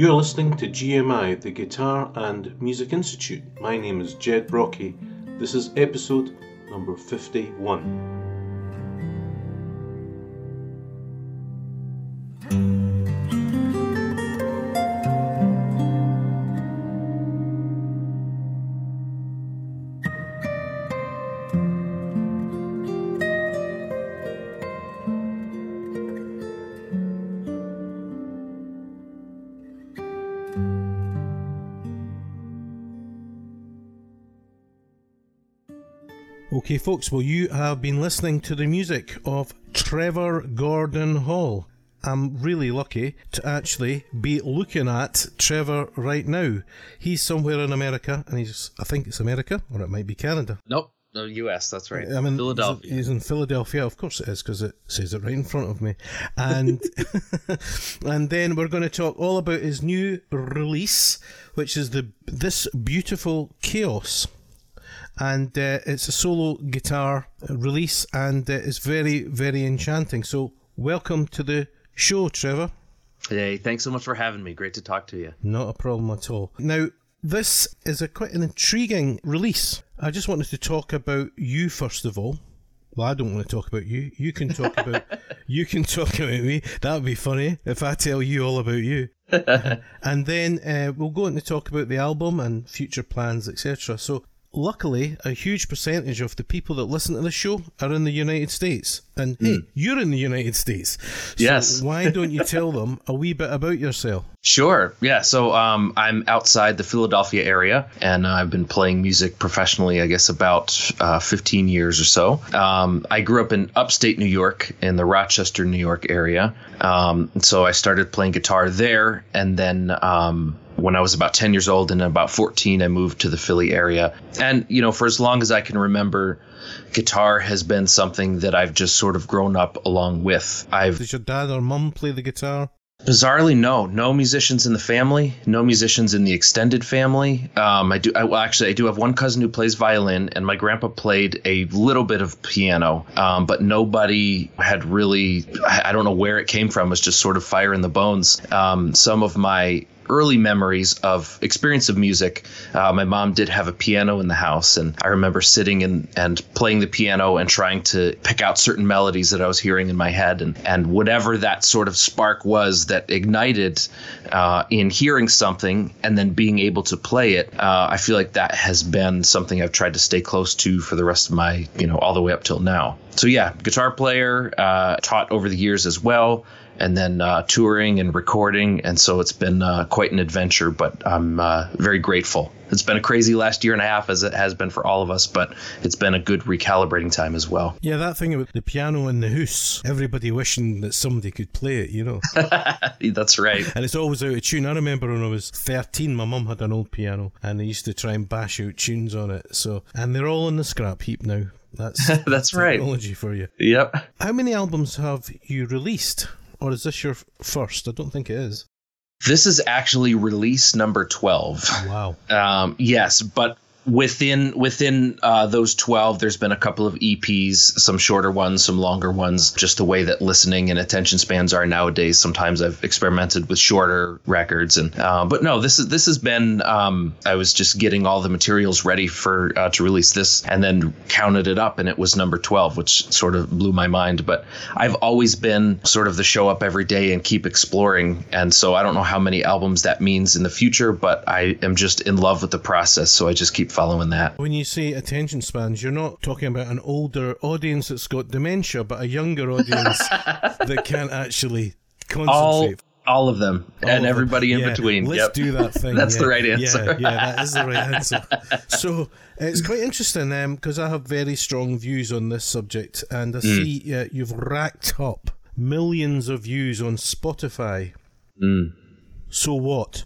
You're listening to GMI, the Guitar and Music Institute. My name is Jed Brocky. This is episode number 51. Folks, well, you have been listening to the music of Trevor Gordon Hall. I'm really lucky to actually be looking at Trevor right now. He's somewhere in America, and he's, I think it's America, or it might be Canada. Nope. No, U.S. That's right. I'm in Philadelphia. He's in Philadelphia, of course it is, because it says it right in front of me. And and then we're going to talk all about his new release, which is the this beautiful chaos and uh, it's a solo guitar release, and uh, it's very, very enchanting. So, welcome to the show, Trevor. Hey, thanks so much for having me. Great to talk to you. Not a problem at all. Now, this is a quite an intriguing release. I just wanted to talk about you first of all. Well, I don't want to talk about you. You can talk about you can talk about me. That would be funny if I tell you all about you. and then uh, we'll go on to talk about the album and future plans, etc. So luckily, a huge percentage of the people that listen to the show are in the United States. And hey, mm. you're in the United States. So yes. why don't you tell them a wee bit about yourself? Sure. Yeah. So um, I'm outside the Philadelphia area, and I've been playing music professionally, I guess, about uh, 15 years or so. Um, I grew up in upstate New York, in the Rochester, New York area. Um, so I started playing guitar there, and then um, when I was about 10 years old and about 14, I moved to the Philly area. And, you know, for as long as I can remember, guitar has been something that I've just sort of grown up along with. I've Does your dad or mum play the guitar? Bizarrely, no. No musicians in the family. No musicians in the extended family. Um, I do. I, well, actually, I do have one cousin who plays violin, and my grandpa played a little bit of piano. Um, but nobody had really. I, I, don't know where it came from. It was just sort of fire in the bones. Um, some of my early memories of experience of music. Uh, my mom did have a piano in the house, and I remember sitting in, and playing the piano and trying to pick out certain melodies that I was hearing in my head, and and whatever that sort of spark was that ignited uh, in hearing something and then being able to play it. Uh, I feel like that has been something I've tried to stay close to for the rest of my, you know, all the way up till now. So yeah, guitar player, uh, taught over the years as well and then uh, touring and recording. And so it's been uh, quite an adventure, but I'm uh, very grateful. It's been a crazy last year and a half, as it has been for all of us, but it's been a good recalibrating time as well. Yeah, that thing about the piano in the house, everybody wishing that somebody could play it, you know. That's right. And it's always out of tune. I remember when I was 13, my mum had an old piano and I used to try and bash out tunes on it. So, and they're all in the scrap heap now. That's that's right. Technology for you. Yep. How many albums have you released? Or is this your first? I don't think it is. This is actually release number 12. Wow. Um, yes, but within within uh, those 12 there's been a couple of eps some shorter ones some longer ones. Just the way that listening and attention spans are nowadays sometimes i've experimented with shorter records and uh, but no this is this has been um, i was just getting all the materials ready for uh, to release this and then counted it up and it was number 12 which sort of blew my mind. But i've always been sort of the show up every day and keep exploring. And so i don't know how many albums that means in the future but i am just in love with the process. So i just keep following that. When you say attention spans, you're not talking about an older audience that's got dementia, but a younger audience that can't actually concentrate. All, all of them all and of everybody them. in yeah. between. Let's yep. do that thing. That's yeah. the right answer. Yeah, yeah, that is the right answer. So it's quite interesting because um, I have very strong views on this subject, and I mm. see uh, you've racked up millions of views on Spotify. Mm. So what?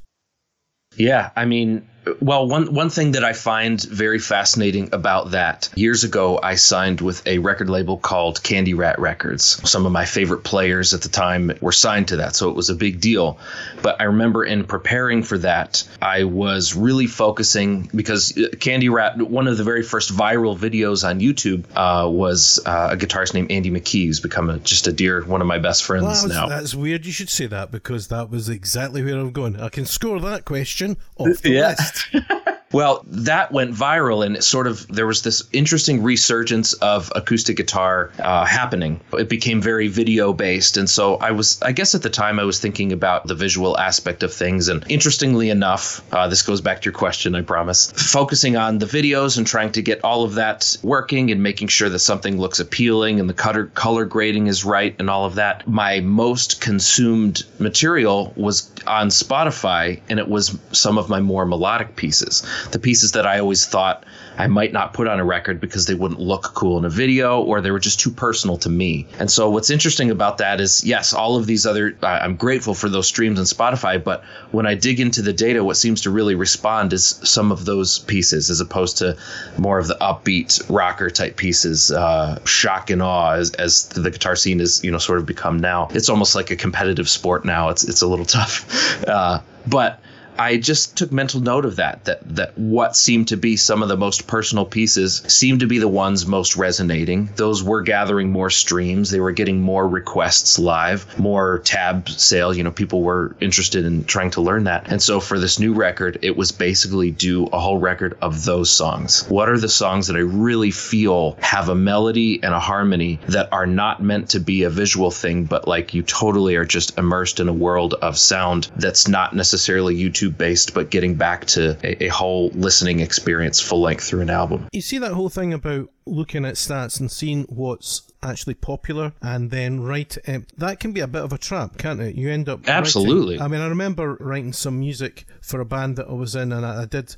Yeah, I mean, well, one one thing that I find very fascinating about that years ago, I signed with a record label called Candy Rat Records. Some of my favorite players at the time were signed to that, so it was a big deal. But I remember in preparing for that, I was really focusing because Candy Rat, one of the very first viral videos on YouTube, uh, was uh, a guitarist named Andy McKee, who's become a, just a dear one of my best friends Well, now. that's weird. You should say that because that was exactly where I'm going. I can score that question off the Yeah. list. podcast well, that went viral, and it sort of there was this interesting resurgence of acoustic guitar uh, happening. It became very video based, and so I was, I guess, at the time, I was thinking about the visual aspect of things. And interestingly enough, uh, this goes back to your question, I promise. Focusing on the videos and trying to get all of that working and making sure that something looks appealing and the color color grading is right and all of that. My most consumed material was on Spotify, and it was some of my more melodic pieces the pieces that I always thought I might not put on a record because they wouldn't look cool in a video or they were just too personal to me. And so what's interesting about that is yes, all of these other I- I'm grateful for those streams on Spotify, but when I dig into the data what seems to really respond is some of those pieces as opposed to more of the upbeat rocker type pieces, uh, shock and awe as, as the guitar scene is, you know, sort of become now. It's almost like a competitive sport now. It's it's a little tough. Uh, but I just took mental note of that, that that what seemed to be some of the most personal pieces seemed to be the ones most resonating. Those were gathering more streams. They were getting more requests live, more tab sales. You know, people were interested in trying to learn that. And so for this new record, it was basically do a whole record of those songs. What are the songs that I really feel have a melody and a harmony that are not meant to be a visual thing, but like you totally are just immersed in a world of sound that's not necessarily YouTube based, but getting back to a, a whole listening experience full length through an album. You see that whole thing about looking at stats and seeing what's actually popular and then write um, that can be a bit of a trap, can't it? You end up writing- Absolutely. I mean, I remember writing some music for a band that I was in, and I, I did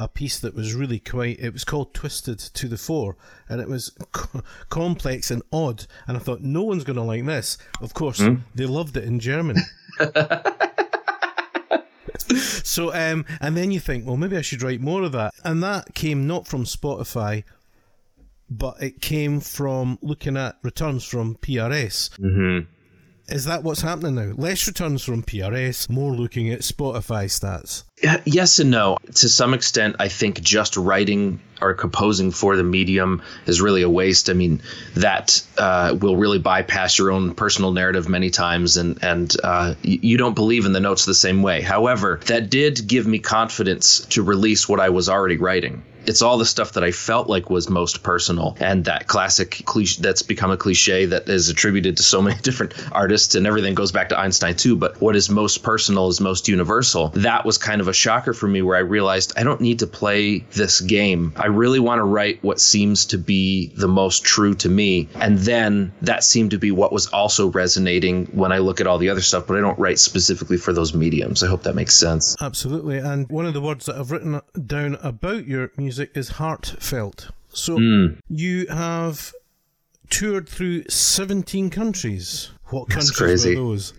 a piece that was really quite. It was called "Twisted to the Fore," and it was co- complex and odd. And I thought, no one's going to like this. Of course, they loved it in Germany. So, um, and then you think, well, maybe I should write more of that. And that came not from Spotify, but it came from looking at returns from PRS. Mm-hmm. Is that what's happening now? Less returns from PRS, more looking at Spotify stats. Yes and no. To some extent, I think just writing or composing for the medium is really a waste. I mean, that uh, will really bypass your own personal narrative many times, and and uh, you don't believe in the notes the same way. However, that did give me confidence to release what I was already writing. It's all the stuff that I felt like was most personal, and that classic cliche that's become a cliche that is attributed to so many different artists, and everything goes back to Einstein too. But what is most personal is most universal. That was kind of a shocker for me, where I realized I don't need to play this game. I really want to write what seems to be the most true to me, and then that seemed to be what was also resonating when I look at all the other stuff. But I don't write specifically for those mediums. I hope that makes sense. Absolutely. And one of the words that I've written down about your music is heartfelt. So hmm. you have toured through 17 countries. What That's countries crazy. were those?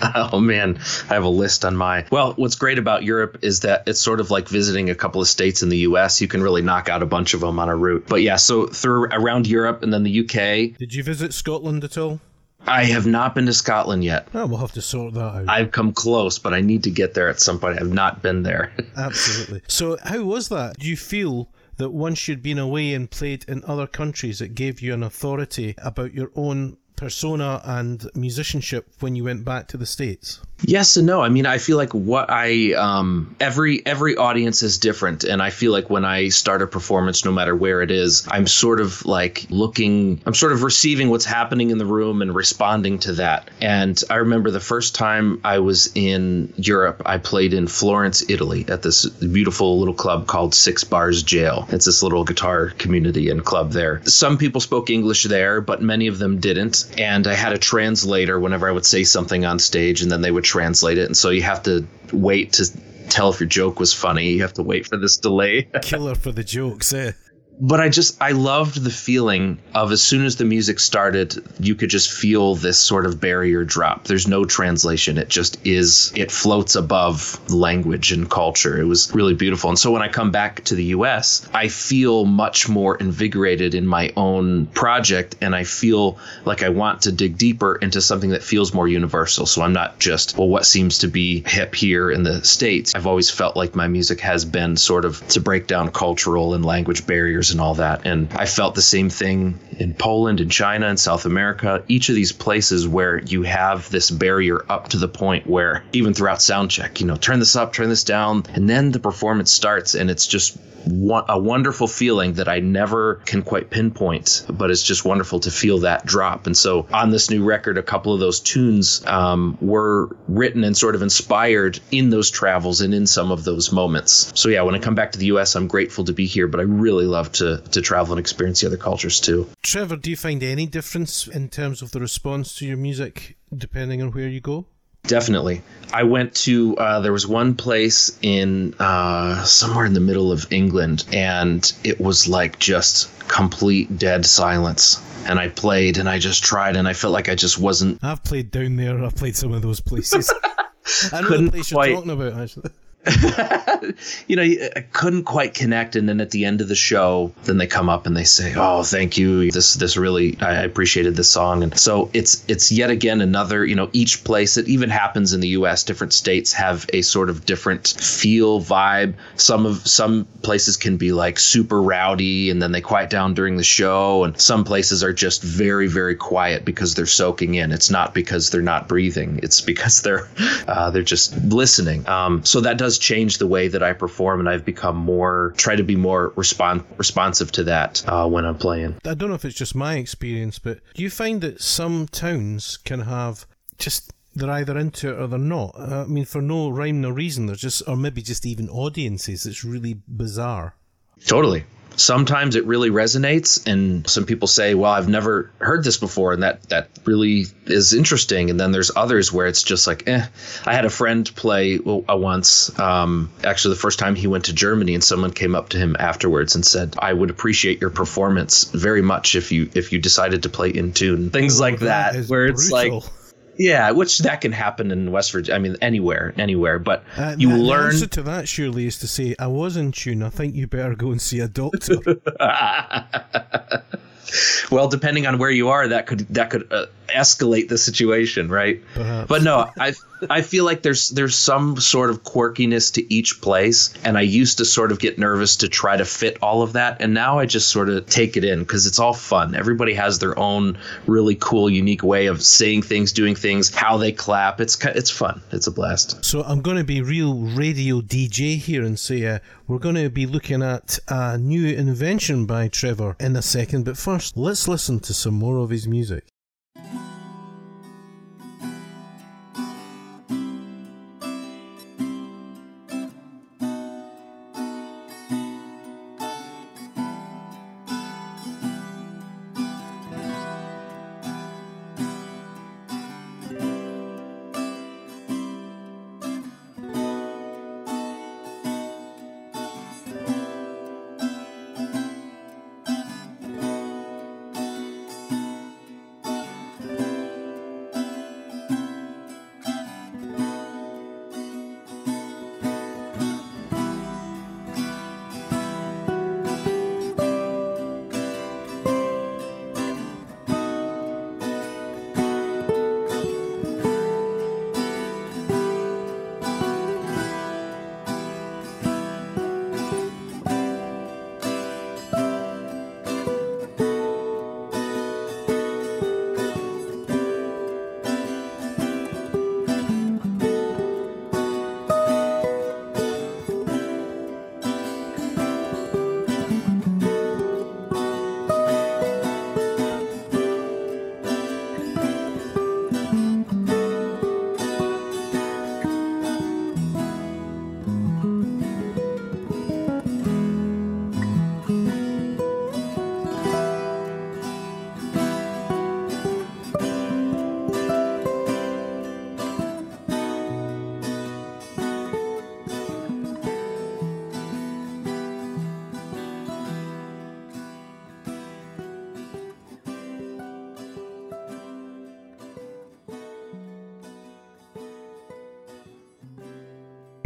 Oh man, I have a list on my. Well, what's great about Europe is that it's sort of like visiting a couple of states in the U.S. You can really knock out a bunch of them on a route. But yeah, so through around Europe and then the U.K. Did you visit Scotland at all? I have not been to Scotland yet. Oh, we'll have to sort that out. I've come close, but I need to get there at some point. I've not been there. Absolutely. So, how was that? Do you feel that once you'd been away and played in other countries, it gave you an authority about your own persona and musicianship when you went back to the States? Yes and no. I mean, I feel like what I um every every audience is different and I feel like when I start a performance no matter where it is, I'm sort of like looking I'm sort of receiving what's happening in the room and responding to that. And I remember the first time I was in Europe, I played in Florence, Italy at this beautiful little club called Six Bars Jail. It's this little guitar community and club there. Some people spoke English there, but many of them didn't. And I had a translator whenever I would say something on stage and then they would translate it. And so you have to wait to tell if your joke was funny. You have to wait for this delay. Killer for the jokes, eh? But I just I loved the feeling of as soon as the music started, you could just feel this sort of barrier drop. There's no translation. It just is. It floats above language and culture. It was really beautiful. And so when I come back to the U.S., I feel much more invigorated in my own project, and I feel like I want to dig deeper into something that feels more universal. So I'm not just well, what seems to be hip here in the states. I've always felt like my music has been sort of to break down cultural and language barriers and all that. And I felt the same thing in Poland and China and South America. Each of these places where you have this barrier up to the point where even throughout sound check, you know, turn this up, turn this down, and then the performance starts and it's just a wonderful feeling that I never can quite pinpoint, but it's just wonderful to feel that drop. And so on this new record, a couple of those tunes um, were written and sort of inspired in those travels and in some of those moments. So yeah, when I come back to the U.S., I'm grateful to be here, but I really love to to travel and experience the other cultures too. Trevor, do you find any difference in terms of the response to your music depending on where you go? Definitely. I went to, uh, there was one place in uh, somewhere in the middle of England, and it was like just complete dead silence. And I played and I just tried, and I felt like I just wasn't. I've played down there, I've played some of those places. I know Couldn't the place you're talking about, actually. you know, I couldn't quite connect, and then at the end of the show, then they come up and they say, "Oh, thank you. This this really I appreciated this song." And so it's it's yet again another. You know, each place it even happens in the U.S. Different states have a sort of different feel, vibe. Some of some places can be like super rowdy, and then they quiet down during the show, and some places are just very very quiet because they're soaking in. It's not because they're not breathing. It's because they're uh, they're just listening. Um, so that does does change the way that I perform, and I've become more try to be more respond responsive to that uh, when I'm playing. I don't know if it's just my experience, but do you find that some towns can have just they're either into it or they're not. I mean, for no rhyme nor reason. They're just, or maybe just even audiences. It's really bizarre. Totally sometimes it really resonates and some people say well i've never heard this before and that that really is interesting. And then there's others where it's just like eh. I had a friend play uh, once um, actually the first time he went to germany and someone came up to him afterwards and said i would appreciate your performance very much if you if you decided to play in tune. Things like that, that where it's brutal. like yeah, which that can happen in West Virginia. I mean, anywhere, anywhere. But uh, you the, learn. The answer to that surely is to say, "I was in tune. I think you better go and see a doctor." well, depending on where you are, that could that could uh, escalate the situation, right? Perhaps. But no, I I feel like there's there's some sort of quirkiness to each place, and I used to sort of get nervous to try to fit all of that, and now I just sort of take it in because it's all fun. Everybody has their own really cool, unique way of saying things, doing things, how they clap. It's it's fun. It's a blast. So I'm going to be real radio DJ here and say uh, we're going to be looking at a new invention by Trevor in a second, but first let's listen to some more of his music.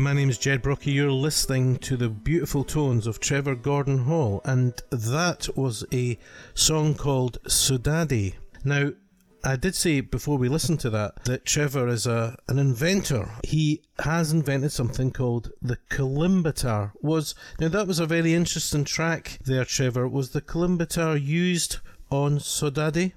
My name is Jed Brockie. You're listening to the beautiful tones of Trevor Gordon Hall, and that was a song called Sudade. Now, I did say before we listened to that that Trevor is a an inventor. He has invented something called the kalimbatar. Was now that was a very interesting track there, Trevor. Was the kalimbatar used on Sodade?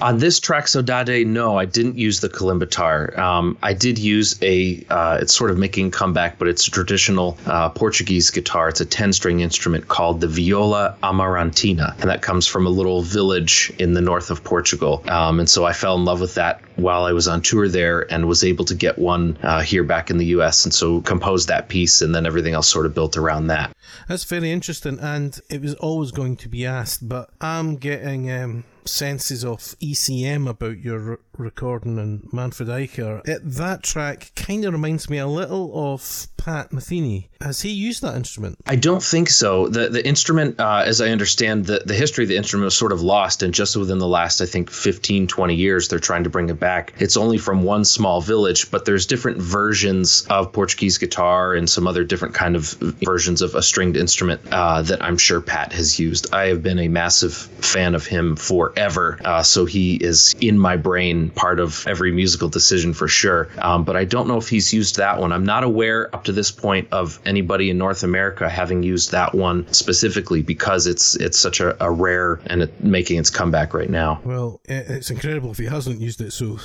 On this track, Sodade, no, I didn't use the kalimbatar. Um, I did use a, uh, it's sort of making comeback, but it's a traditional uh, Portuguese guitar. It's a 10 string instrument called the viola amarantina, and that comes from a little village in the north of Portugal. Um, and so I fell in love with that while I was on tour there and was able to get one uh, here back in the US. And so composed that piece, and then everything else sort of built around that. That's very interesting, and it was always going to be asked, but I'm getting. Um senses of ECM about your recording and Manfred Eicher. It, that track kind of reminds me a little of Pat Metheny. Has he used that instrument? I don't think so. The the instrument, uh, as I understand, the, the history of the instrument was sort of lost, and just within the last, I think, 15, 20 years, they're trying to bring it back. It's only from one small village, but there's different versions of Portuguese guitar and some other different kind of versions of a stringed instrument uh, that I'm sure Pat has used. I have been a massive fan of him forever. Uh, so he is in my brain, part of every musical decision for sure. Um, but I don't know if he's used that one. I'm not aware up to this point of anybody in North America having used that one specifically because it's it's such a, a rare and it, making its comeback right now. Well, it's incredible if he hasn't used it. So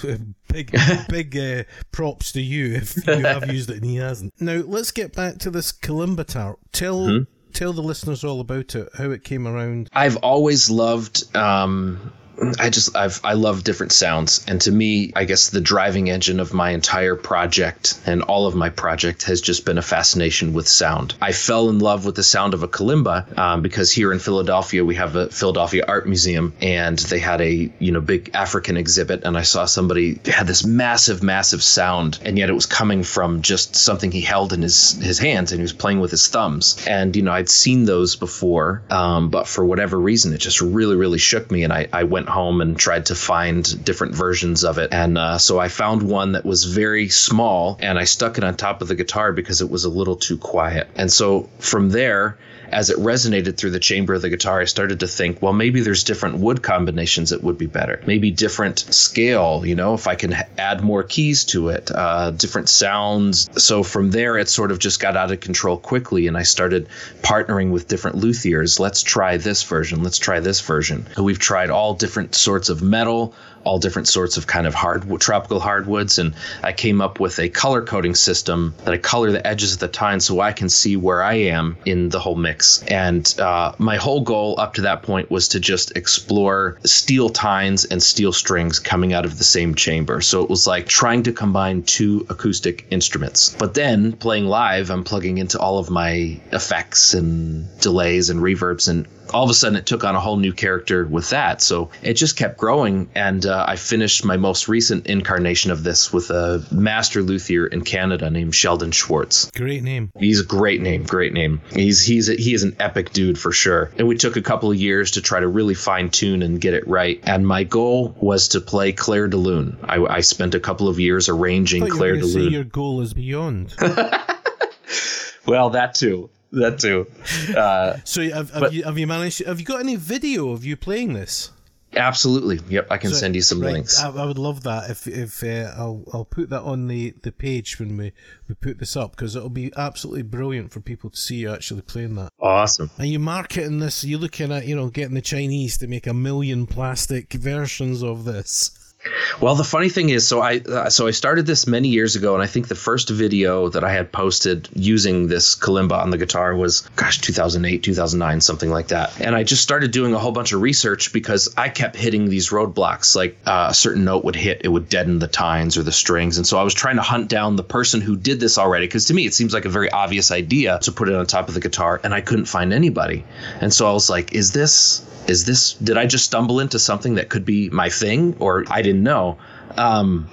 big big uh, props to you if you have used it and he hasn't. Now let's get back to this kalimbatar. Tell. Mm-hmm tell the listeners all about it, how it came around. I've always loved um, I just I've I love different sounds, and to me, I guess the driving engine of my entire project and all of my project has just been a fascination with sound. I fell in love with the sound of a kalimba um, because here in Philadelphia we have a Philadelphia Art Museum, and they had a you know big African exhibit, and I saw somebody had this massive, massive sound, and yet it was coming from just something he held in his his hands, and he was playing with his thumbs, and you know I'd seen those before, um, but for whatever reason, it just really, really shook me, and I I went went home and tried to find different versions of it. And uh, so I found one that was very small and I stuck it on top of the guitar because it was a little too quiet. And so from there, as it resonated through the chamber of the guitar, I started to think, well, maybe there's different wood combinations that would be better. Maybe different scale, you know, if I can add more keys to it, uh, different sounds. So from there, it sort of just got out of control quickly, and I started partnering with different luthiers. Let's try this version. Let's try this version. we've tried all different sorts of metal all different sorts of kind of hard tropical hardwoods and I came up with a color coding system that I color the edges of the tine so I can see where I am in the whole mix. And uh, my whole goal up to that point was to just explore steel tines and steel strings coming out of the same chamber. So it was like trying to combine two acoustic instruments. But then playing live I'm plugging into all of my effects and delays and reverbs and all of a sudden it took on a whole new character with that. So it just kept growing. And uh, I finished my most recent incarnation of this with a master luthier in Canada named Sheldon Schwartz. Great name. He's a great name. Great name. He's he's a, he is an epic dude for sure. And we took a couple of years to try to really fine tune and get it right. And my goal was to play Clair de Lune. I, I spent a couple of years arranging Clair de Lune. Your goal is beyond. well, that too that too. Uh, so have, have but, you have you managed? Have you got any video of you playing this? Absolutely. Yep, I can so, send you some right, links. I, I, would love that. If if uh, I'll I'll put that on the, the page when we, we put this up because it'll be absolutely brilliant for people to see you actually playing that. Awesome. And you marketing this? You're looking at you know getting the Chinese to make a million plastic versions of this. Well, the funny thing is, so I uh, so I started this many years ago, and I think the first video that I had posted using this kalimba on the guitar was, gosh, 2008, 2009, something like that. And I just started doing a whole bunch of research because I kept hitting these roadblocks. Like uh, a certain note would hit, it would deaden the tines or the strings, and so I was trying to hunt down the person who did this already. Because to me, it seems like a very obvious idea to put it on top of the guitar, and I couldn't find anybody. And so I was like, is this is this did I just stumble into something that could be my thing or I didn't know. Um,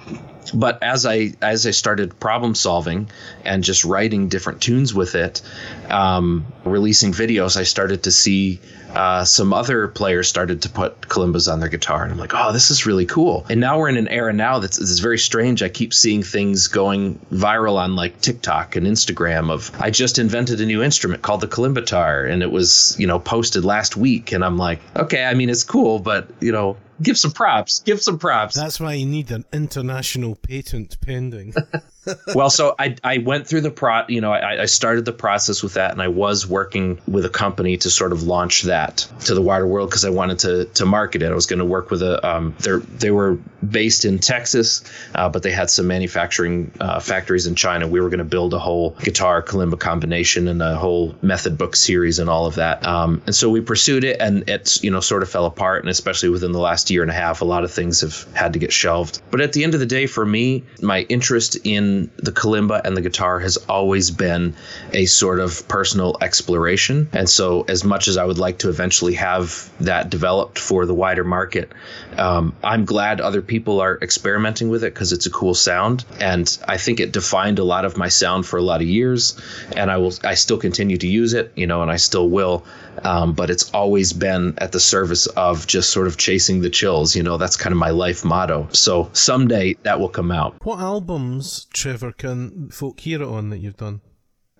but as I as I started problem solving and just writing different tunes with it, um, releasing videos, I started to see uh, some other players started to put kalimbas on their guitar, and I'm like, oh, this is really cool. And now we're in an era now that's, that's very strange. I keep seeing things going viral on like TikTok and Instagram of I just invented a new instrument called the kalimbatar, and it was you know posted last week, and I'm like, okay, I mean it's cool, but you know give some props. Give some props. That's why you need an international patent pending. well, so I, I went through the pro, you know, I, I started the process with that, and I was working with a company to sort of launch that to the wider world because I wanted to to market it. I was going to work with a, um, they they were based in Texas, uh, but they had some manufacturing uh, factories in China. We were going to build a whole guitar kalimba combination and a whole method book series and all of that. Um, and so we pursued it, and it's you know sort of fell apart, and especially within the last year and a half, a lot of things have had to get shelved. But at the end of the day, for me, my interest in the kalimba and the guitar has always been a sort of personal exploration. And so, as much as I would like to eventually have that developed for the wider market, um, I'm glad other people are experimenting with it because it's a cool sound. And I think it defined a lot of my sound for a lot of years. And I will, I still continue to use it, you know, and I still will. Um, but it's always been at the service of just sort of chasing the chills. You know, that's kind of my life motto. So someday that will come out. What albums, Trevor, can folk hear it on that you've done?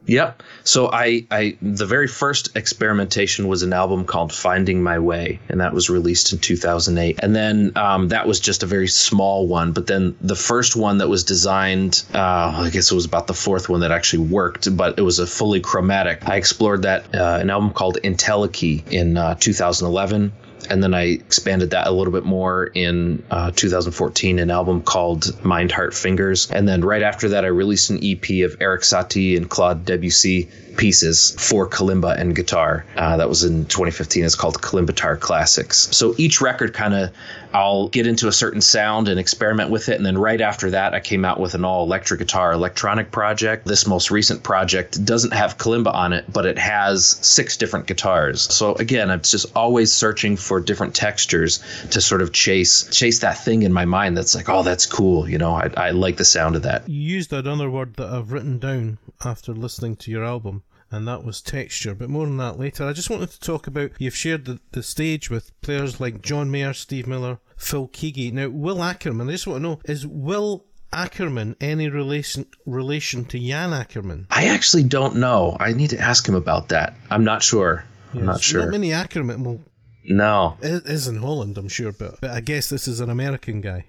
Yep. So I, I, the very first experimentation was an album called "Finding My Way," and that was released in 2008. And then um, that was just a very small one. But then the first one that was designed, uh, I guess it was about the fourth one that actually worked, but it was a fully chromatic. I explored that uh, an album called Entelechy in uh, 2011 and then I expanded that a little bit more in uh, 2014, an album called Mind Heart Fingers, and then right after that, I released an EP of Erik Satie and Claude Debussy pieces for kalimba and guitar. Uh, that was in 2015. It's called Kalimbatar Classics. So each record kind of, I'll get into a certain sound and experiment with it. And then right after that, I came out with an all electric guitar electronic project. This most recent project doesn't have kalimba on it, but it has six different guitars. So again, I'm just always searching for different textures to sort of chase chase that thing in my mind that's like, oh, that's cool. You know, I, I like the sound of that. You used another word that I've written down after listening to your album and that was texture. But more on that later. I just wanted to talk about you've shared the, the stage with players like John Mayer, Steve Miller, Phil Keaggy. Now, Will Ackerman, I just want to know is Will Ackerman any relation relation to Jan Akkerman? I actually don't know. I need to ask him about that. I'm not sure. I'm not sure. Not many Ackerman. Well, no, it is in Holland, I'm sure, but, but I guess this is an American guy.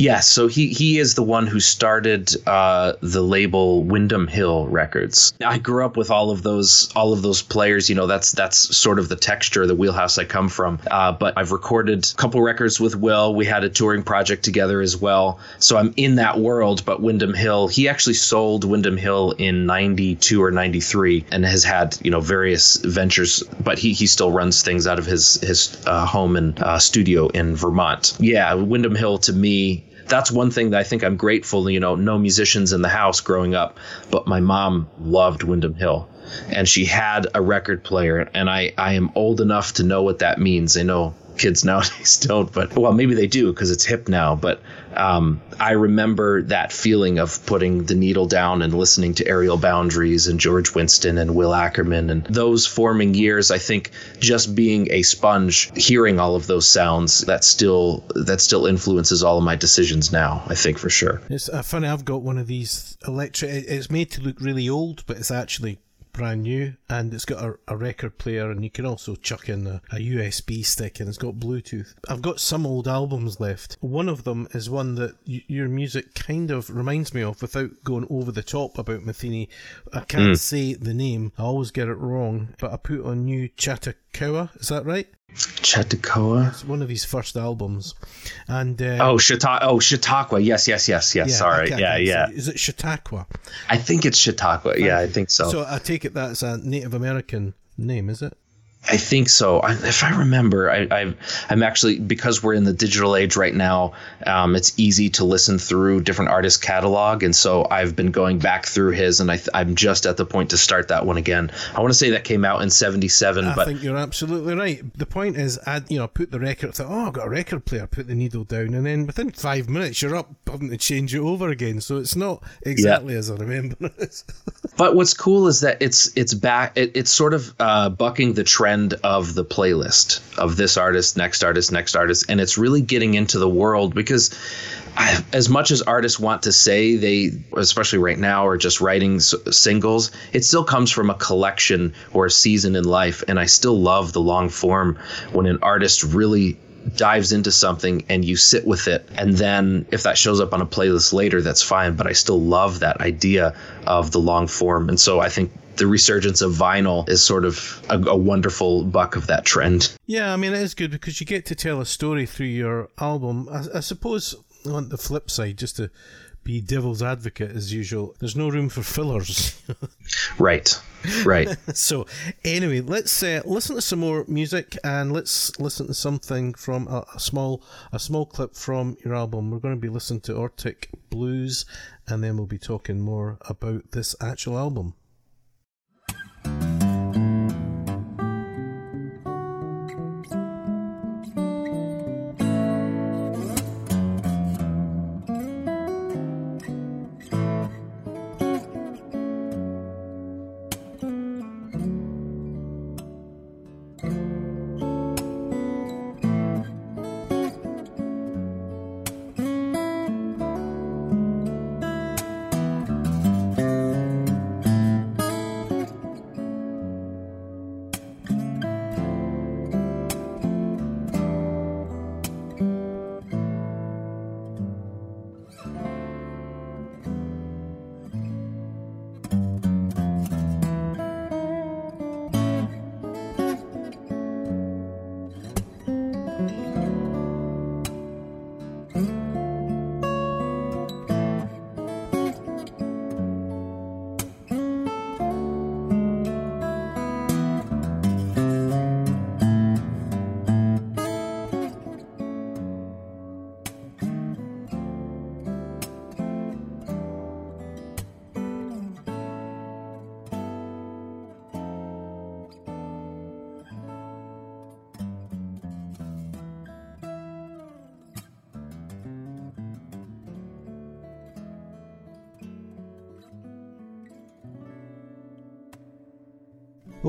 Yes, so he he is the one who started uh, the label Windham Hill Records. I grew up with all of those all of those players. You know, that's that's sort of the texture, the wheelhouse I come from. Uh, but I've recorded a couple records with Will. We had a touring project together as well. So I'm in that world. But Windham Hill, he actually sold Windham Hill in '92 or '93, and has had you know various ventures. But he he still runs things out of his his uh, home and uh, studio in Vermont. Yeah, Windham Hill to me that's one thing that I think I'm grateful. You know, no musicians in the house growing up, but my mom loved Windham Hill, and she had a record player, and I I am old enough to know what that means. I know kids nowadays don't, but well, maybe they do because it's hip now. But um, I remember that feeling of putting the needle down and listening to Aerial Boundaries and George Winston and Will Ackerman and those forming years. I think just being a sponge, hearing all of those sounds, that still that still influences all of my decisions now. I think for sure. It's uh, funny. I've got one of these electric. It's made to look really old, but it's actually brand new and it's got a, a, record player and you can also chuck in a, a, USB stick and it's got Bluetooth. I've got some old albums left. One of them is one that y- your music kind of reminds me of without going over the top about Metheny. I can't mm. say the name, I always get it wrong, but I put on new Chautauqua, is that right? Chautauqua. It's one of his first albums, and uh, oh, Chautauqua. Oh, Chautauqua. Yes, yes, yes, yes. Yeah, Sorry. Yeah, yeah. Is it Chautauqua? I think it's Chautauqua. Yeah, I think so. So I take it that's a Native American name, is it? I think so. I, if I remember, I, am actually because we're in the digital age right now. Um, it's easy to listen through different artists' catalog, and so I've been going back through his, and I, am just at the point to start that one again. I want to say that came out in '77, I but I think you're absolutely right. The point is, I you know put the record. Thought, oh, I've got a record player. Put the needle down, and then within five minutes, you're up having to change it over again. So it's not exactly yeah. as I remember but what's cool is that it's it's back. It, it's sort of uh, bucking the trend trend of the playlist of this artist, next artist, next artist, and it's really getting into the world because. I, as much as artists want to say they, especially right now, are just writing s- singles, it still comes from a collection or a season in life. And I still love the long form when an artist really dives into something and you sit with it and then if that shows up on a playlist later that's fine but i still love that idea of the long form and so i think the resurgence of vinyl is sort of a, a, wonderful buck of that trend. Yeah, I mean, it is good because you get to tell a story through your album. I, I suppose on the flip side, just to be devil's advocate as usual, there's no room for fillers. right, right. so, anyway, let's uh, listen to some more music and let's listen to something from a, a small a small clip from your album. We're going to be listening to Arctic Blues, and then we'll be talking more about this actual album.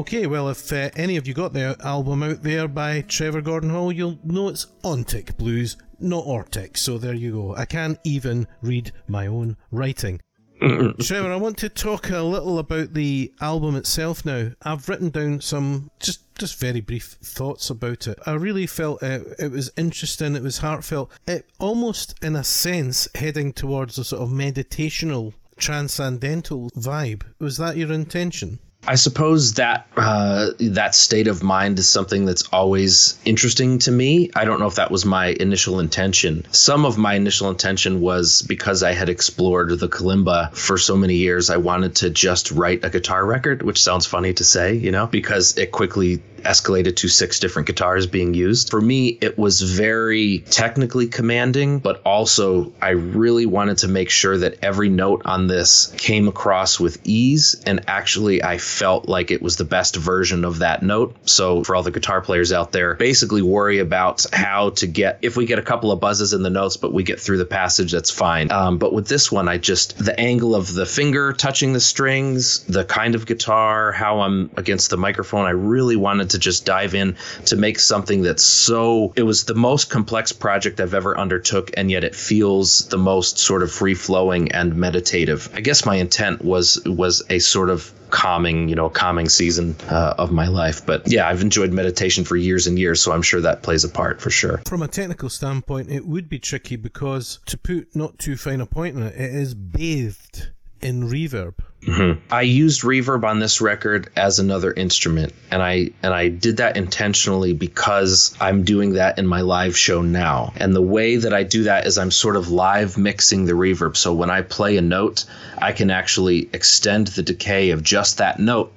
Okay, well, if uh, any of you got the album out there by Trevor Gordon Hall, you'll know it's Ontic Blues, not Ortic. So there you go. I can't even read my own writing. Trevor, I want to talk a little about the album itself now. I've written down some just just very brief thoughts about it. I really felt it, it was interesting, it was heartfelt. It almost, in a sense, heading towards a sort of meditational, transcendental vibe. Was that your intention? I suppose that uh, that state of mind is something that's always interesting to me. I don't know if that was my initial intention. Some of my initial intention was because I had explored the kalimba for so many years, I wanted to just write a guitar record, which sounds funny to say, you know, because it quickly escalated to six different guitars being used. For me, it was very technically commanding, but also I really wanted to make sure that every note on this came across with ease. And actually, I felt like it was the best version of that note. So, for all the guitar players out there, basically worry about how to get, if we get a couple of buzzes in the notes, but we get through the passage, that's fine. Um, but with this one, I just, the angle of the finger touching the strings, the kind of guitar, how I'm against the microphone, I really wanted to just dive in to make something that's so it was the most complex project I've ever undertook and yet it feels the most sort of free flowing and meditative. I guess my intent was was a sort of calming, you know, calming season uh, of my life. But yeah, I've enjoyed meditation for years and years, so I'm sure that plays a part for sure. From a technical standpoint, it would be tricky because to put not too fine a point on it, it is bathed in reverb. Mm-hmm. I used reverb on this record as another instrument, and I and I did that intentionally because I'm doing that in my live show now. And the way that I do that is I'm sort of live mixing the reverb. So when I play a note, I can actually extend the decay of just that note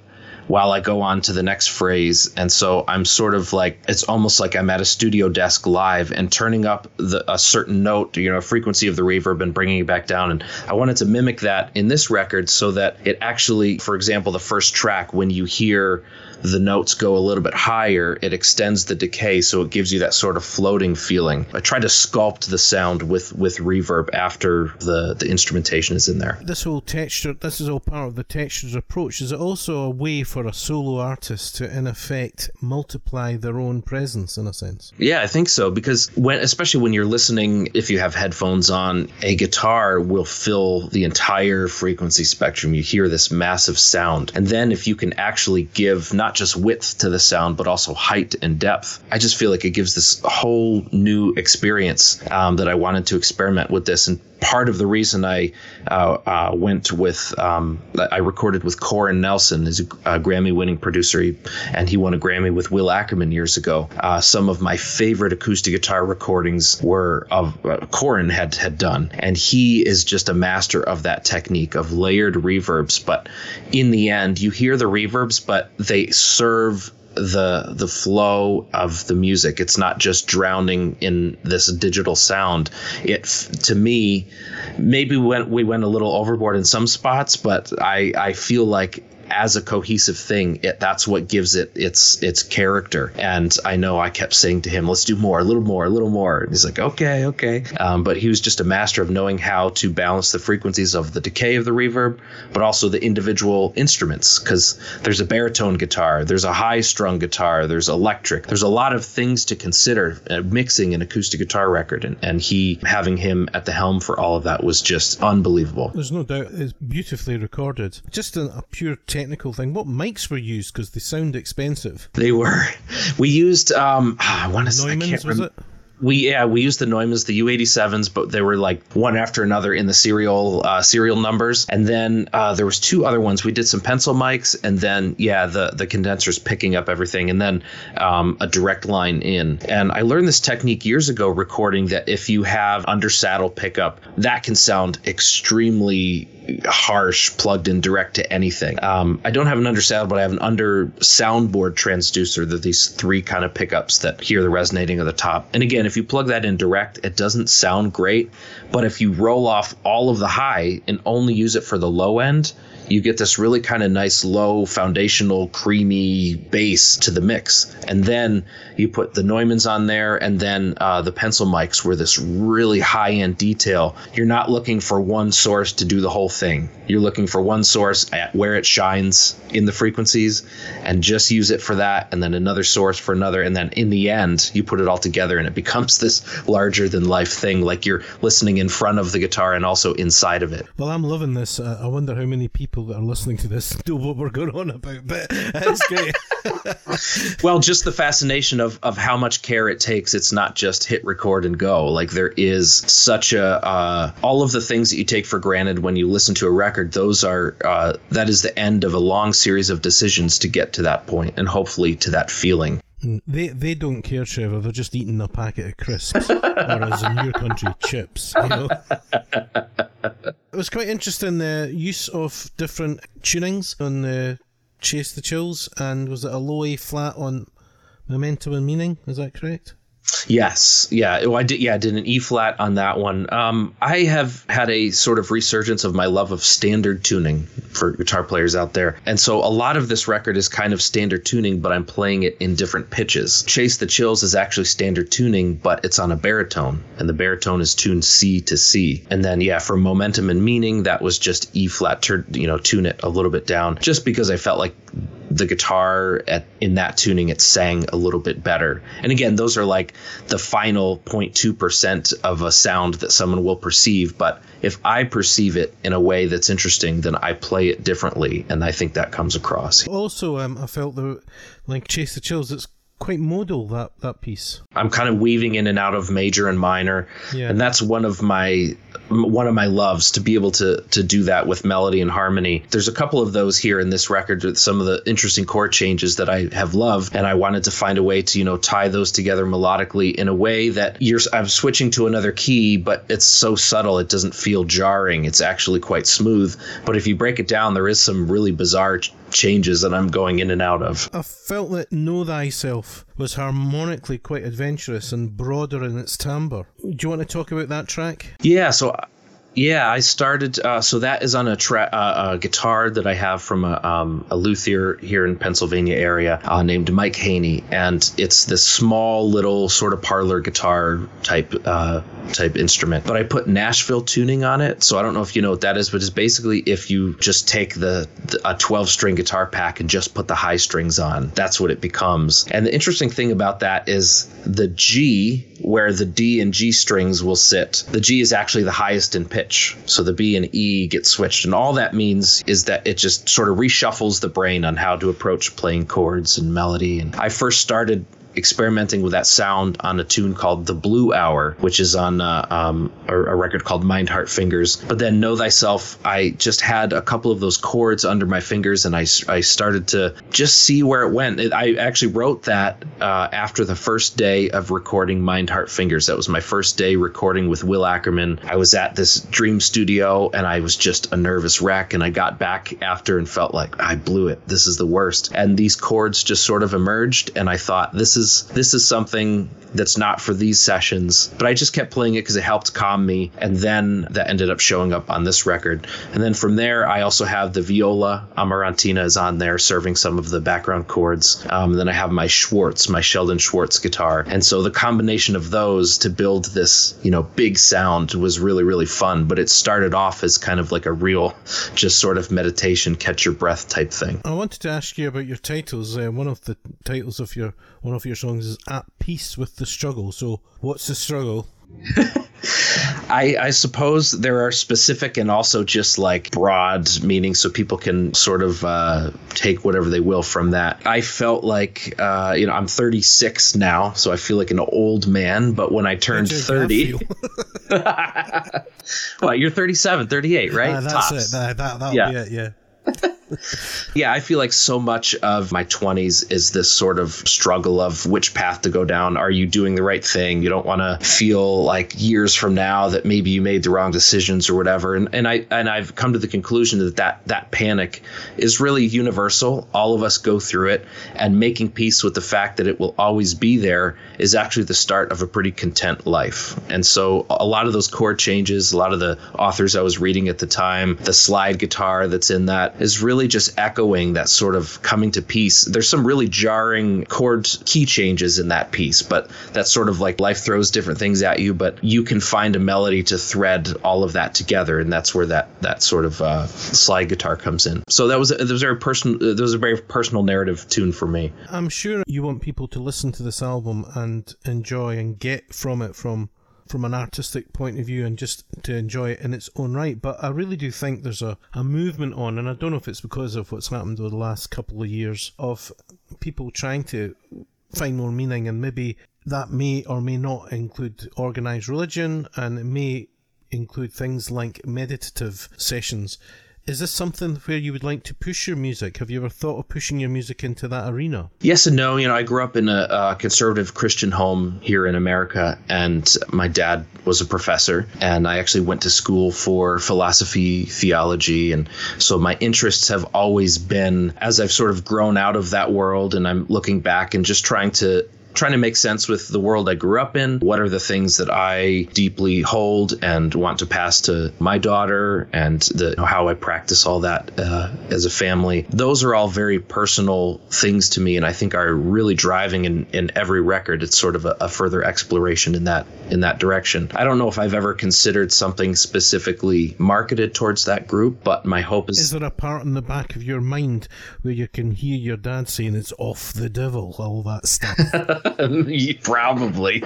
while I go on to the next phrase. And so I'm sort of like, it's almost like I'm at a studio desk live and turning up the, a certain note, you know, frequency of the reverb and bringing it back down. And I wanted to mimic that in this record so that it actually, for example, the first track, when you hear the notes go a little bit higher, it extends the decay, so it gives you that sort of floating feeling. I try to sculpt the sound with with reverb after the the instrumentation is in there. This whole texture, this is all part of the textures approach. Is it also a way for a solo artist to, in effect, multiply their own presence in a sense? Yeah, I think so because when, especially when you're listening, if you have headphones on, a guitar will fill the entire frequency spectrum. You hear this massive sound, and then if you can actually give not just width to the sound, but also height and depth. I just feel like it gives this whole new experience um, that I wanted to experiment with this. And part of the reason I uh, uh, went with um, I recorded with Corin Nelsen, is a, a Grammy-winning producer, and he won a Grammy with Will Ackerman years ago. Uh, some of my favorite acoustic guitar recordings were of uh, Corin had had done, and he is just a master of that technique of layered reverbs. But in the end, you hear the reverbs, but they serve the the flow of the music. It's not just drowning in this digital sound. It to me, maybe we went we went a little overboard in some spots, but I I feel like as a cohesive thing, it, that's what gives it its its character. And I know I kept saying to him, "Let's do more, a little more, a little more." And he's like, "Okay, okay." Um, but he was just a master of knowing how to balance the frequencies of the decay of the reverb, but also the individual instruments. Because there's a baritone guitar, there's a high strung guitar, there's electric. There's a lot of things to consider uh, mixing an acoustic guitar record, and, and he having him at the helm for all of that was just unbelievable. There's no doubt it's beautifully recorded. Just a, a pure technical thing. What mics were used? Because they sound expensive. They were. We used. Um, I want to. say. Neumanns was it? We yeah we used the Neumanns the U87s but they were like one after another in the serial uh, serial numbers and then uh, there was two other ones we did some pencil mics and then yeah the the condensers picking up everything and then um, a direct line in and I learned this technique years ago recording that if you have under saddle pickup that can sound extremely harsh plugged in direct to anything. Um, I don't have an under saddle, but I have an under soundboard transducer. That these three kind of pickups that hear the resonating of the top. And again, if you plug that in direct, it doesn't sound great. But if you roll off all of the high and only use it for the low end, you get this really kind of nice low foundational creamy base to the mix. And then you put the neumanns on there and then uh, the pencil mics were this really high end detail. You're not looking for one source to do the whole thing you're looking for one source at where it shines in the frequencies and just use it for that and then another source for another. And then in the end you put it all together and it becomes this larger than life thing like you're listening in front of the guitar and also inside of it. Well i'm loving this. Uh, i wonder how many people that are listening to this know what we're going on about but it's great. Well just the fascination of, of how much care it takes. It's not just hit record and go. Like there is such a uh, all of the things that you take for granted when you listen to a record record, those are uh, that is the end of a long series of decisions to get to that point, and hopefully to that feeling. They they don't care, Trevor. They're just eating a packet of crisps, or as in your country, chips. You know. it was quite interesting the use of different tunings on the Chase the Chills, and was it a low A flat on Momentum and Meaning? Is that correct? Yes, yeah, oh, I did. Yeah, I did an E flat on that one. Um, I have had a sort of resurgence of my love of standard tuning for guitar players out there, and so a lot of this record is kind of standard tuning, but I'm playing it in different pitches. Chase the Chills is actually standard tuning, but it's on a baritone, and the baritone is tuned C to C. And then yeah, for momentum and meaning, that was just E flat, you know, tune it a little bit down, just because I felt like the guitar at in that tuning it sang a little bit better. And again, those are like the final 0.2% of a sound that someone will perceive, but if I perceive it in a way that's interesting, then I play it differently, and I think that comes across. Also, um, I felt that like Chase the Chills, it's quite modal that that piece. I'm kind of weaving in and out of major and minor, yeah. and that's one of my one of my loves to be able to to do that with melody and harmony. There's a couple of those here in this record with some of the interesting chord changes that I have loved, and I wanted to find a way to you know tie those together melodically in a way that you're I'm switching to another key, but it's so subtle it doesn't feel jarring. It's actually quite smooth, but if you break it down, there is some really bizarre changes that I'm going in and out of. I felt that Know Thyself was harmonically quite adventurous and broader in its timbre. Do you want to talk about that track? Yeah, so yeah, I started. Uh, so that is on a, tra- uh, a guitar that I have from a, um, a luthier here in Pennsylvania area uh, named Mike Haney, and it's this small little sort of parlor guitar type uh, type instrument. But I put Nashville tuning on it, so I don't know if you know what that is, but it's basically if you just take the, the a 12 string guitar pack and just put the high strings on, that's what it becomes. And the interesting thing about that is the G, where the D and G strings will sit. The G is actually the highest in pitch pitch. So the B and E get switched. And all that means is that it just sort of reshuffles the brain on how to approach playing chords and melody. And I first started experimenting with that sound on a tune called The Blue Hour, which is on uh, um, a, a, record called Mind, Heart, Fingers. But then Know Thyself, I just had a couple of those chords under my fingers and I, I started to just see where it went. It, I actually wrote that uh, after the first day of recording Mind, Heart, Fingers. That was my first day recording with Will Ackerman. I was at this dream studio and I was just a nervous wreck. And I got back after and felt like I blew it. This is the worst. And these chords just sort of emerged. And I thought, this is is this is something that's not for these sessions. But I just kept playing it because it helped calm me, and then that ended up showing up on this record. And then from there, I also have the viola amarantina is on there, serving some of the background chords. Um, then I have my Schwartz, my Sheldon Schwartz guitar, and so the combination of those to build this, you know, big sound was really really fun. But it started off as kind of like a real, just sort of meditation, catch your breath type thing. I wanted to ask you about your titles. Uh, one of the titles of your one of your songs is "At Peace with the Struggle." So, what's the struggle? I, I, suppose there are specific and also just like broad meanings so people can sort of uh, take whatever they will from that. I felt like, uh, you know, I'm 36 now, so I feel like an old man, but when I turned 30. well, you're 37, 38, right? Uh, that's Tops. it. That, that, that'll yeah. be it, yeah. yeah, I feel like so much of my 20s is this sort of struggle of which path to go down. Are you doing the right thing? You don't want to feel like years from now that maybe you made the wrong decisions or whatever. And and I and I've come to the conclusion that that, that panic is really universal. All of us go through it, and making peace with the fact that it will always be there is actually the start of a pretty content life. And so a lot of those chord changes, a lot of the authors I was reading at the time, the slide guitar that's in that is really just echoing that sort of coming to peace. There's some really jarring chord key changes in that piece, but that's sort of like life throws different things at you, but you can find a melody to thread all of that together, and that's where that that sort of uh, slide guitar comes in. So that was a, that was a very personal. That was a very personal narrative tune for me. I'm sure you want people to listen to this album and enjoy and get from it from from an artistic point of view and just to enjoy it in its own right. But I really do think there's a, a movement on, and I don't know if it's because of what's happened over the last couple of years of people trying to find more meaning, and maybe that may or may not include organized religion, and it may include things like meditative sessions is this something where you would like to push your music? Have you ever thought of pushing your music into that arena? Yes and no. You know, I grew up in a, a conservative Christian home here in America, and my dad was a professor, and I actually went to school for philosophy, theology, and so my interests have always been as I've sort of grown out of that world, and I'm looking back and just trying to trying to make sense with the world I grew up in. What are the things that I deeply hold and want to pass to my daughter, and the, how I practice all that uh, as a family. Those are all very personal things to me, and I think are really driving in, in every record. It's sort of a, a further exploration in that in that direction. I don't know if I've ever considered something specifically marketed towards that group, but my hope is. Is there a part in the back of your mind where you can hear your dad saying it's off the devil, all that stuff? Probably.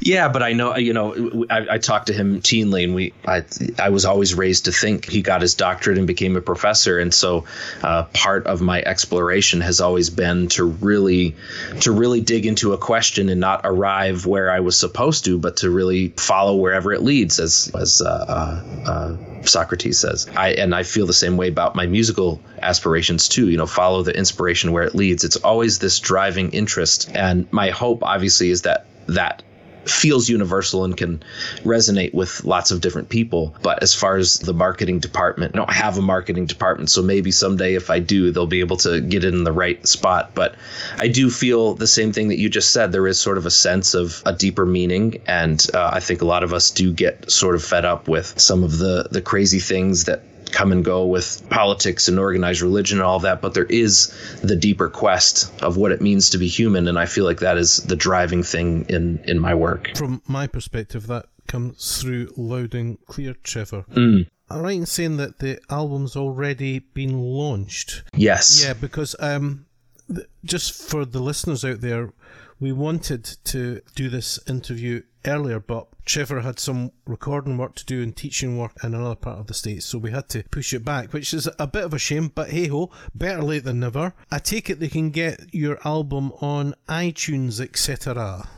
yeah, but I know, you know, I, I, talked to him teenly, and we, I, I was always raised to think he got his doctorate and became a professor, and so uh, part of my exploration has always been to really, to really dig into a question and not arrive where I was supposed to, but to really follow wherever it leads, as as uh, uh, uh Socrates says. I and I feel the same way about my musical aspirations too. You know, follow the inspiration where it leads. It's always this driving interest, and my hope, obviously, is that that feels universal and can resonate with lots of different people. But as far as the marketing department, I don't have a marketing department, so maybe someday if I do, they'll be able to get it in the right spot. But I do feel the same thing that you just said. There is sort of a sense of a deeper meaning, and uh, I think a lot of us do get sort of fed up with some of the the crazy things that come and go with politics and organized religion and all that, but there is the deeper quest of what it means to be human, and I feel like that is the driving thing in in my work. From my perspective, that comes through loud and clear, Trevor. Mm. I'm right in saying that the album's already been launched. Yes. Yeah, because um, th- just for the listeners out there, we wanted to do this interview earlier, but Trevor had some recording work to do and teaching work in another part of the States, so we had to push it back, which is a bit of a shame, but hey ho, better late than never. I take it they can get your album on iTunes, etc.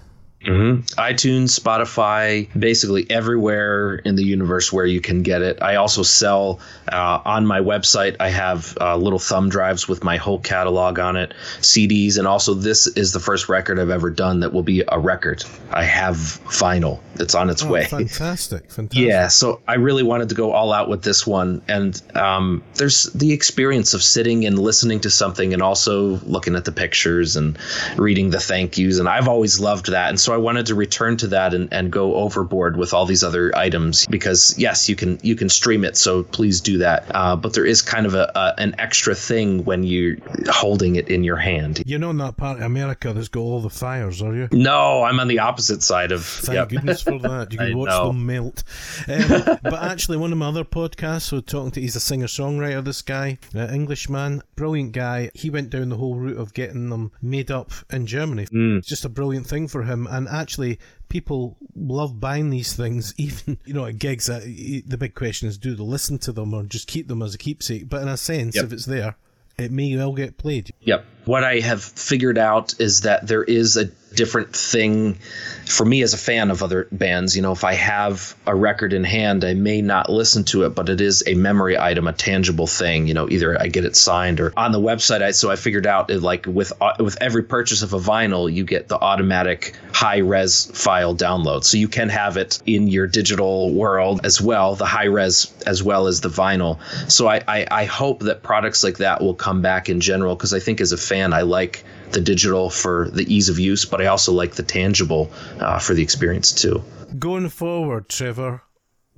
Mm-hmm. iTunes, Spotify, basically everywhere in the universe where you can get it. I also sell uh, on my website. I have uh, little thumb drives with my whole catalog on it, CDs, and also this is the first record I've ever done that will be a record. I have vinyl It's on its Oh, way. fantastic, fantastic. Yeah, so I really wanted to go all out with this one, and um, there's the experience of sitting and listening to something, and also looking at the pictures and reading the thank yous, and I've always loved that, and so I wanted to return to that and, and go overboard with all these other items because yes, you can you can stream it, so please do that, uh, but there is kind of a, a an extra thing when you're holding it in your hand. You're not in that part of America that's got all the fires, are you? No, I'm on the opposite side of. Thank yep. goodness for that. You can watch know. them melt. Um, but actually, one of my other podcasts, so talking to, he's a singer songwriter, this guy, uh, Englishman, brilliant guy. He went down the whole route of getting them made up in Germany. Mm. It's just a brilliant thing for him. And actually, people love buying these things, even, you know, at gigs. Uh, the big question is do they listen to them or just keep them as a keepsake? But in a sense, Yep. if it's there, it may well get played. Yep. What I have figured out is that there is a different thing for me as a fan of other bands. You know, if I have a record in hand, I may not listen to it, but it is a memory item, a tangible thing. You know, either I get it signed or on the website. I so I figured out it, like with uh, with every purchase of a vinyl, you get the automatic high res file download, so you can have it in your digital world as well, the high res as well as the vinyl. So I I, I hope that products like that will come back in general because I think as a fan, I like the digital for the ease of use, but I also like the tangible uh, for the experience too. Going forward, Trevor,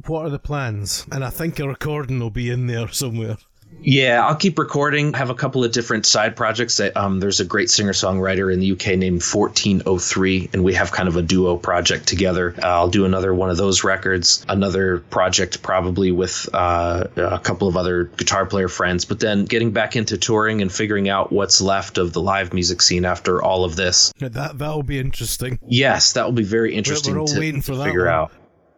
what are the plans? And I think a recording will be in there somewhere. Yeah, I'll keep recording. I have a couple of different side projects. That, um, there's a great singer songwriter in the UK named 1403, and we have kind of a duo project together. Uh, I'll do another one of those records, another project probably with uh, a couple of other guitar player friends, but then getting back into touring and figuring out what's left of the live music scene after all of this. That that'll be interesting. Yes, that will be very interesting all to, waiting for to that figure one. out.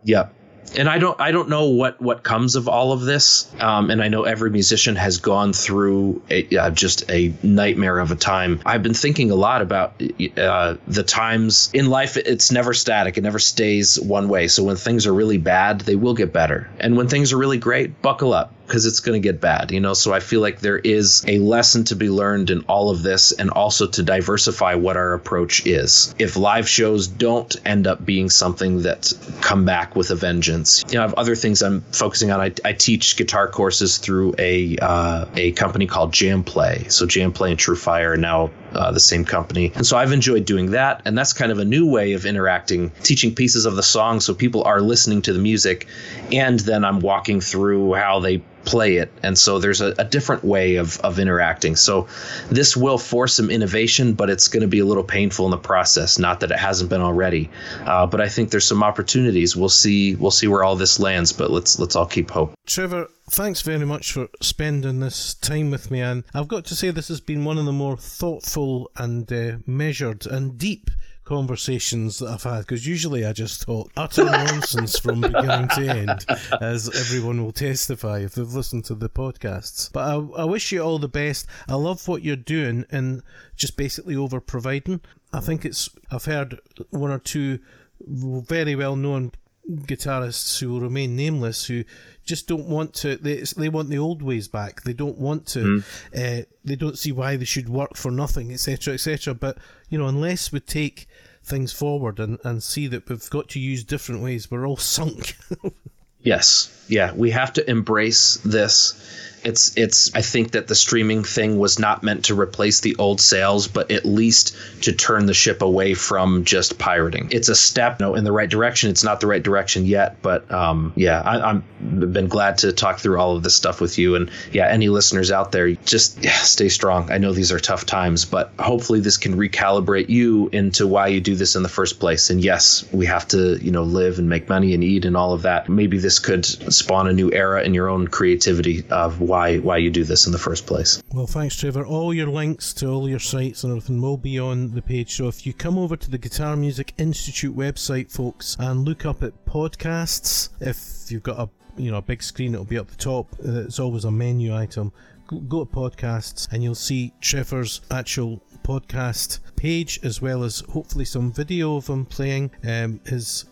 Yep. And I don't I don't know what what comes of all of this. Um, and I know every musician has gone through a, uh, just a nightmare of a time. I've been thinking a lot about uh, the times in life. It's never static. It never stays one way. So when things are really bad, they will get better. And when things are really great, buckle up because it's going to get bad, you know. So I feel like there is a lesson to be learned in all of this, and also to diversify what our approach is. If live shows don't end up being something that come back with a vengeance, you know, I have other things I'm focusing on. I, I teach guitar courses through a uh, a company called JamPlay. So JamPlay and TrueFire are now uh, the same company. And so I've enjoyed doing that. And that's kind of a new way of interacting, teaching pieces of the song so people are listening to the music. And then I'm walking through how they play it. And so there's a, a different way of, of interacting. So this will force some innovation, but it's going to be a little painful in the process. Not that it hasn't been already. Uh, but I think there's some opportunities. We'll see. We'll see where all this lands. But let's let's all keep hope. Trevor, thanks very much for spending this time with me. And I've got to say, this has been one of the more thoughtful and uh, measured and deep conversations that I've had because usually I just talk utter nonsense from beginning to end, as everyone will testify if they've listened to the podcasts. But I, I wish you all the best. I love what you're doing and just basically over providing. I think it's, I've heard one or two very well known guitarists who will remain nameless who just don't want to they, they want the old ways back they don't want to uh, they don't see why they should work for nothing etc etc but you know unless we take things forward and, and see that we've got to use different ways. We're all sunk. yes. Yeah. We have to embrace this it's it's I think that the streaming thing was not meant to replace the old sales, but at least to turn the ship away from just pirating. It's a step you know, in the right direction. It's not the right direction yet, but um, yeah, I, am been glad to talk through all of this stuff with you. And yeah, any listeners out there, just yeah, stay strong. I know these are tough times, but hopefully this can recalibrate you into why you do this in the first place. And yes, we have to you know live and make money and eat and all of that. Maybe this could spawn a new era in your own creativity of why why why you do this in the first place. Well, thanks, Trevor. All your links to all your sites and everything will be on the page. So if you come over to the Guitar Music Institute website, folks, and look up at podcasts, if you've got a you know a big screen, it'll be up the top. It's always a menu item. Go to podcasts, and you'll see Trevor's actual podcast page as well as hopefully some video of him playing um, his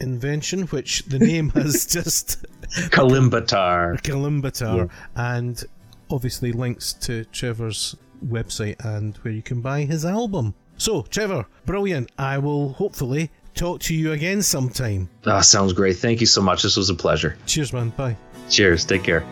invention, which the name has just Kalimbatar. Kalimbatar, yeah. and obviously links to Trevor's website and where you can buy his album. So, Trevor, brilliant. I will hopefully talk to you again sometime. Ah, sounds great. Thank you so much. This was a pleasure. Cheers, man. Bye. Cheers. Take care.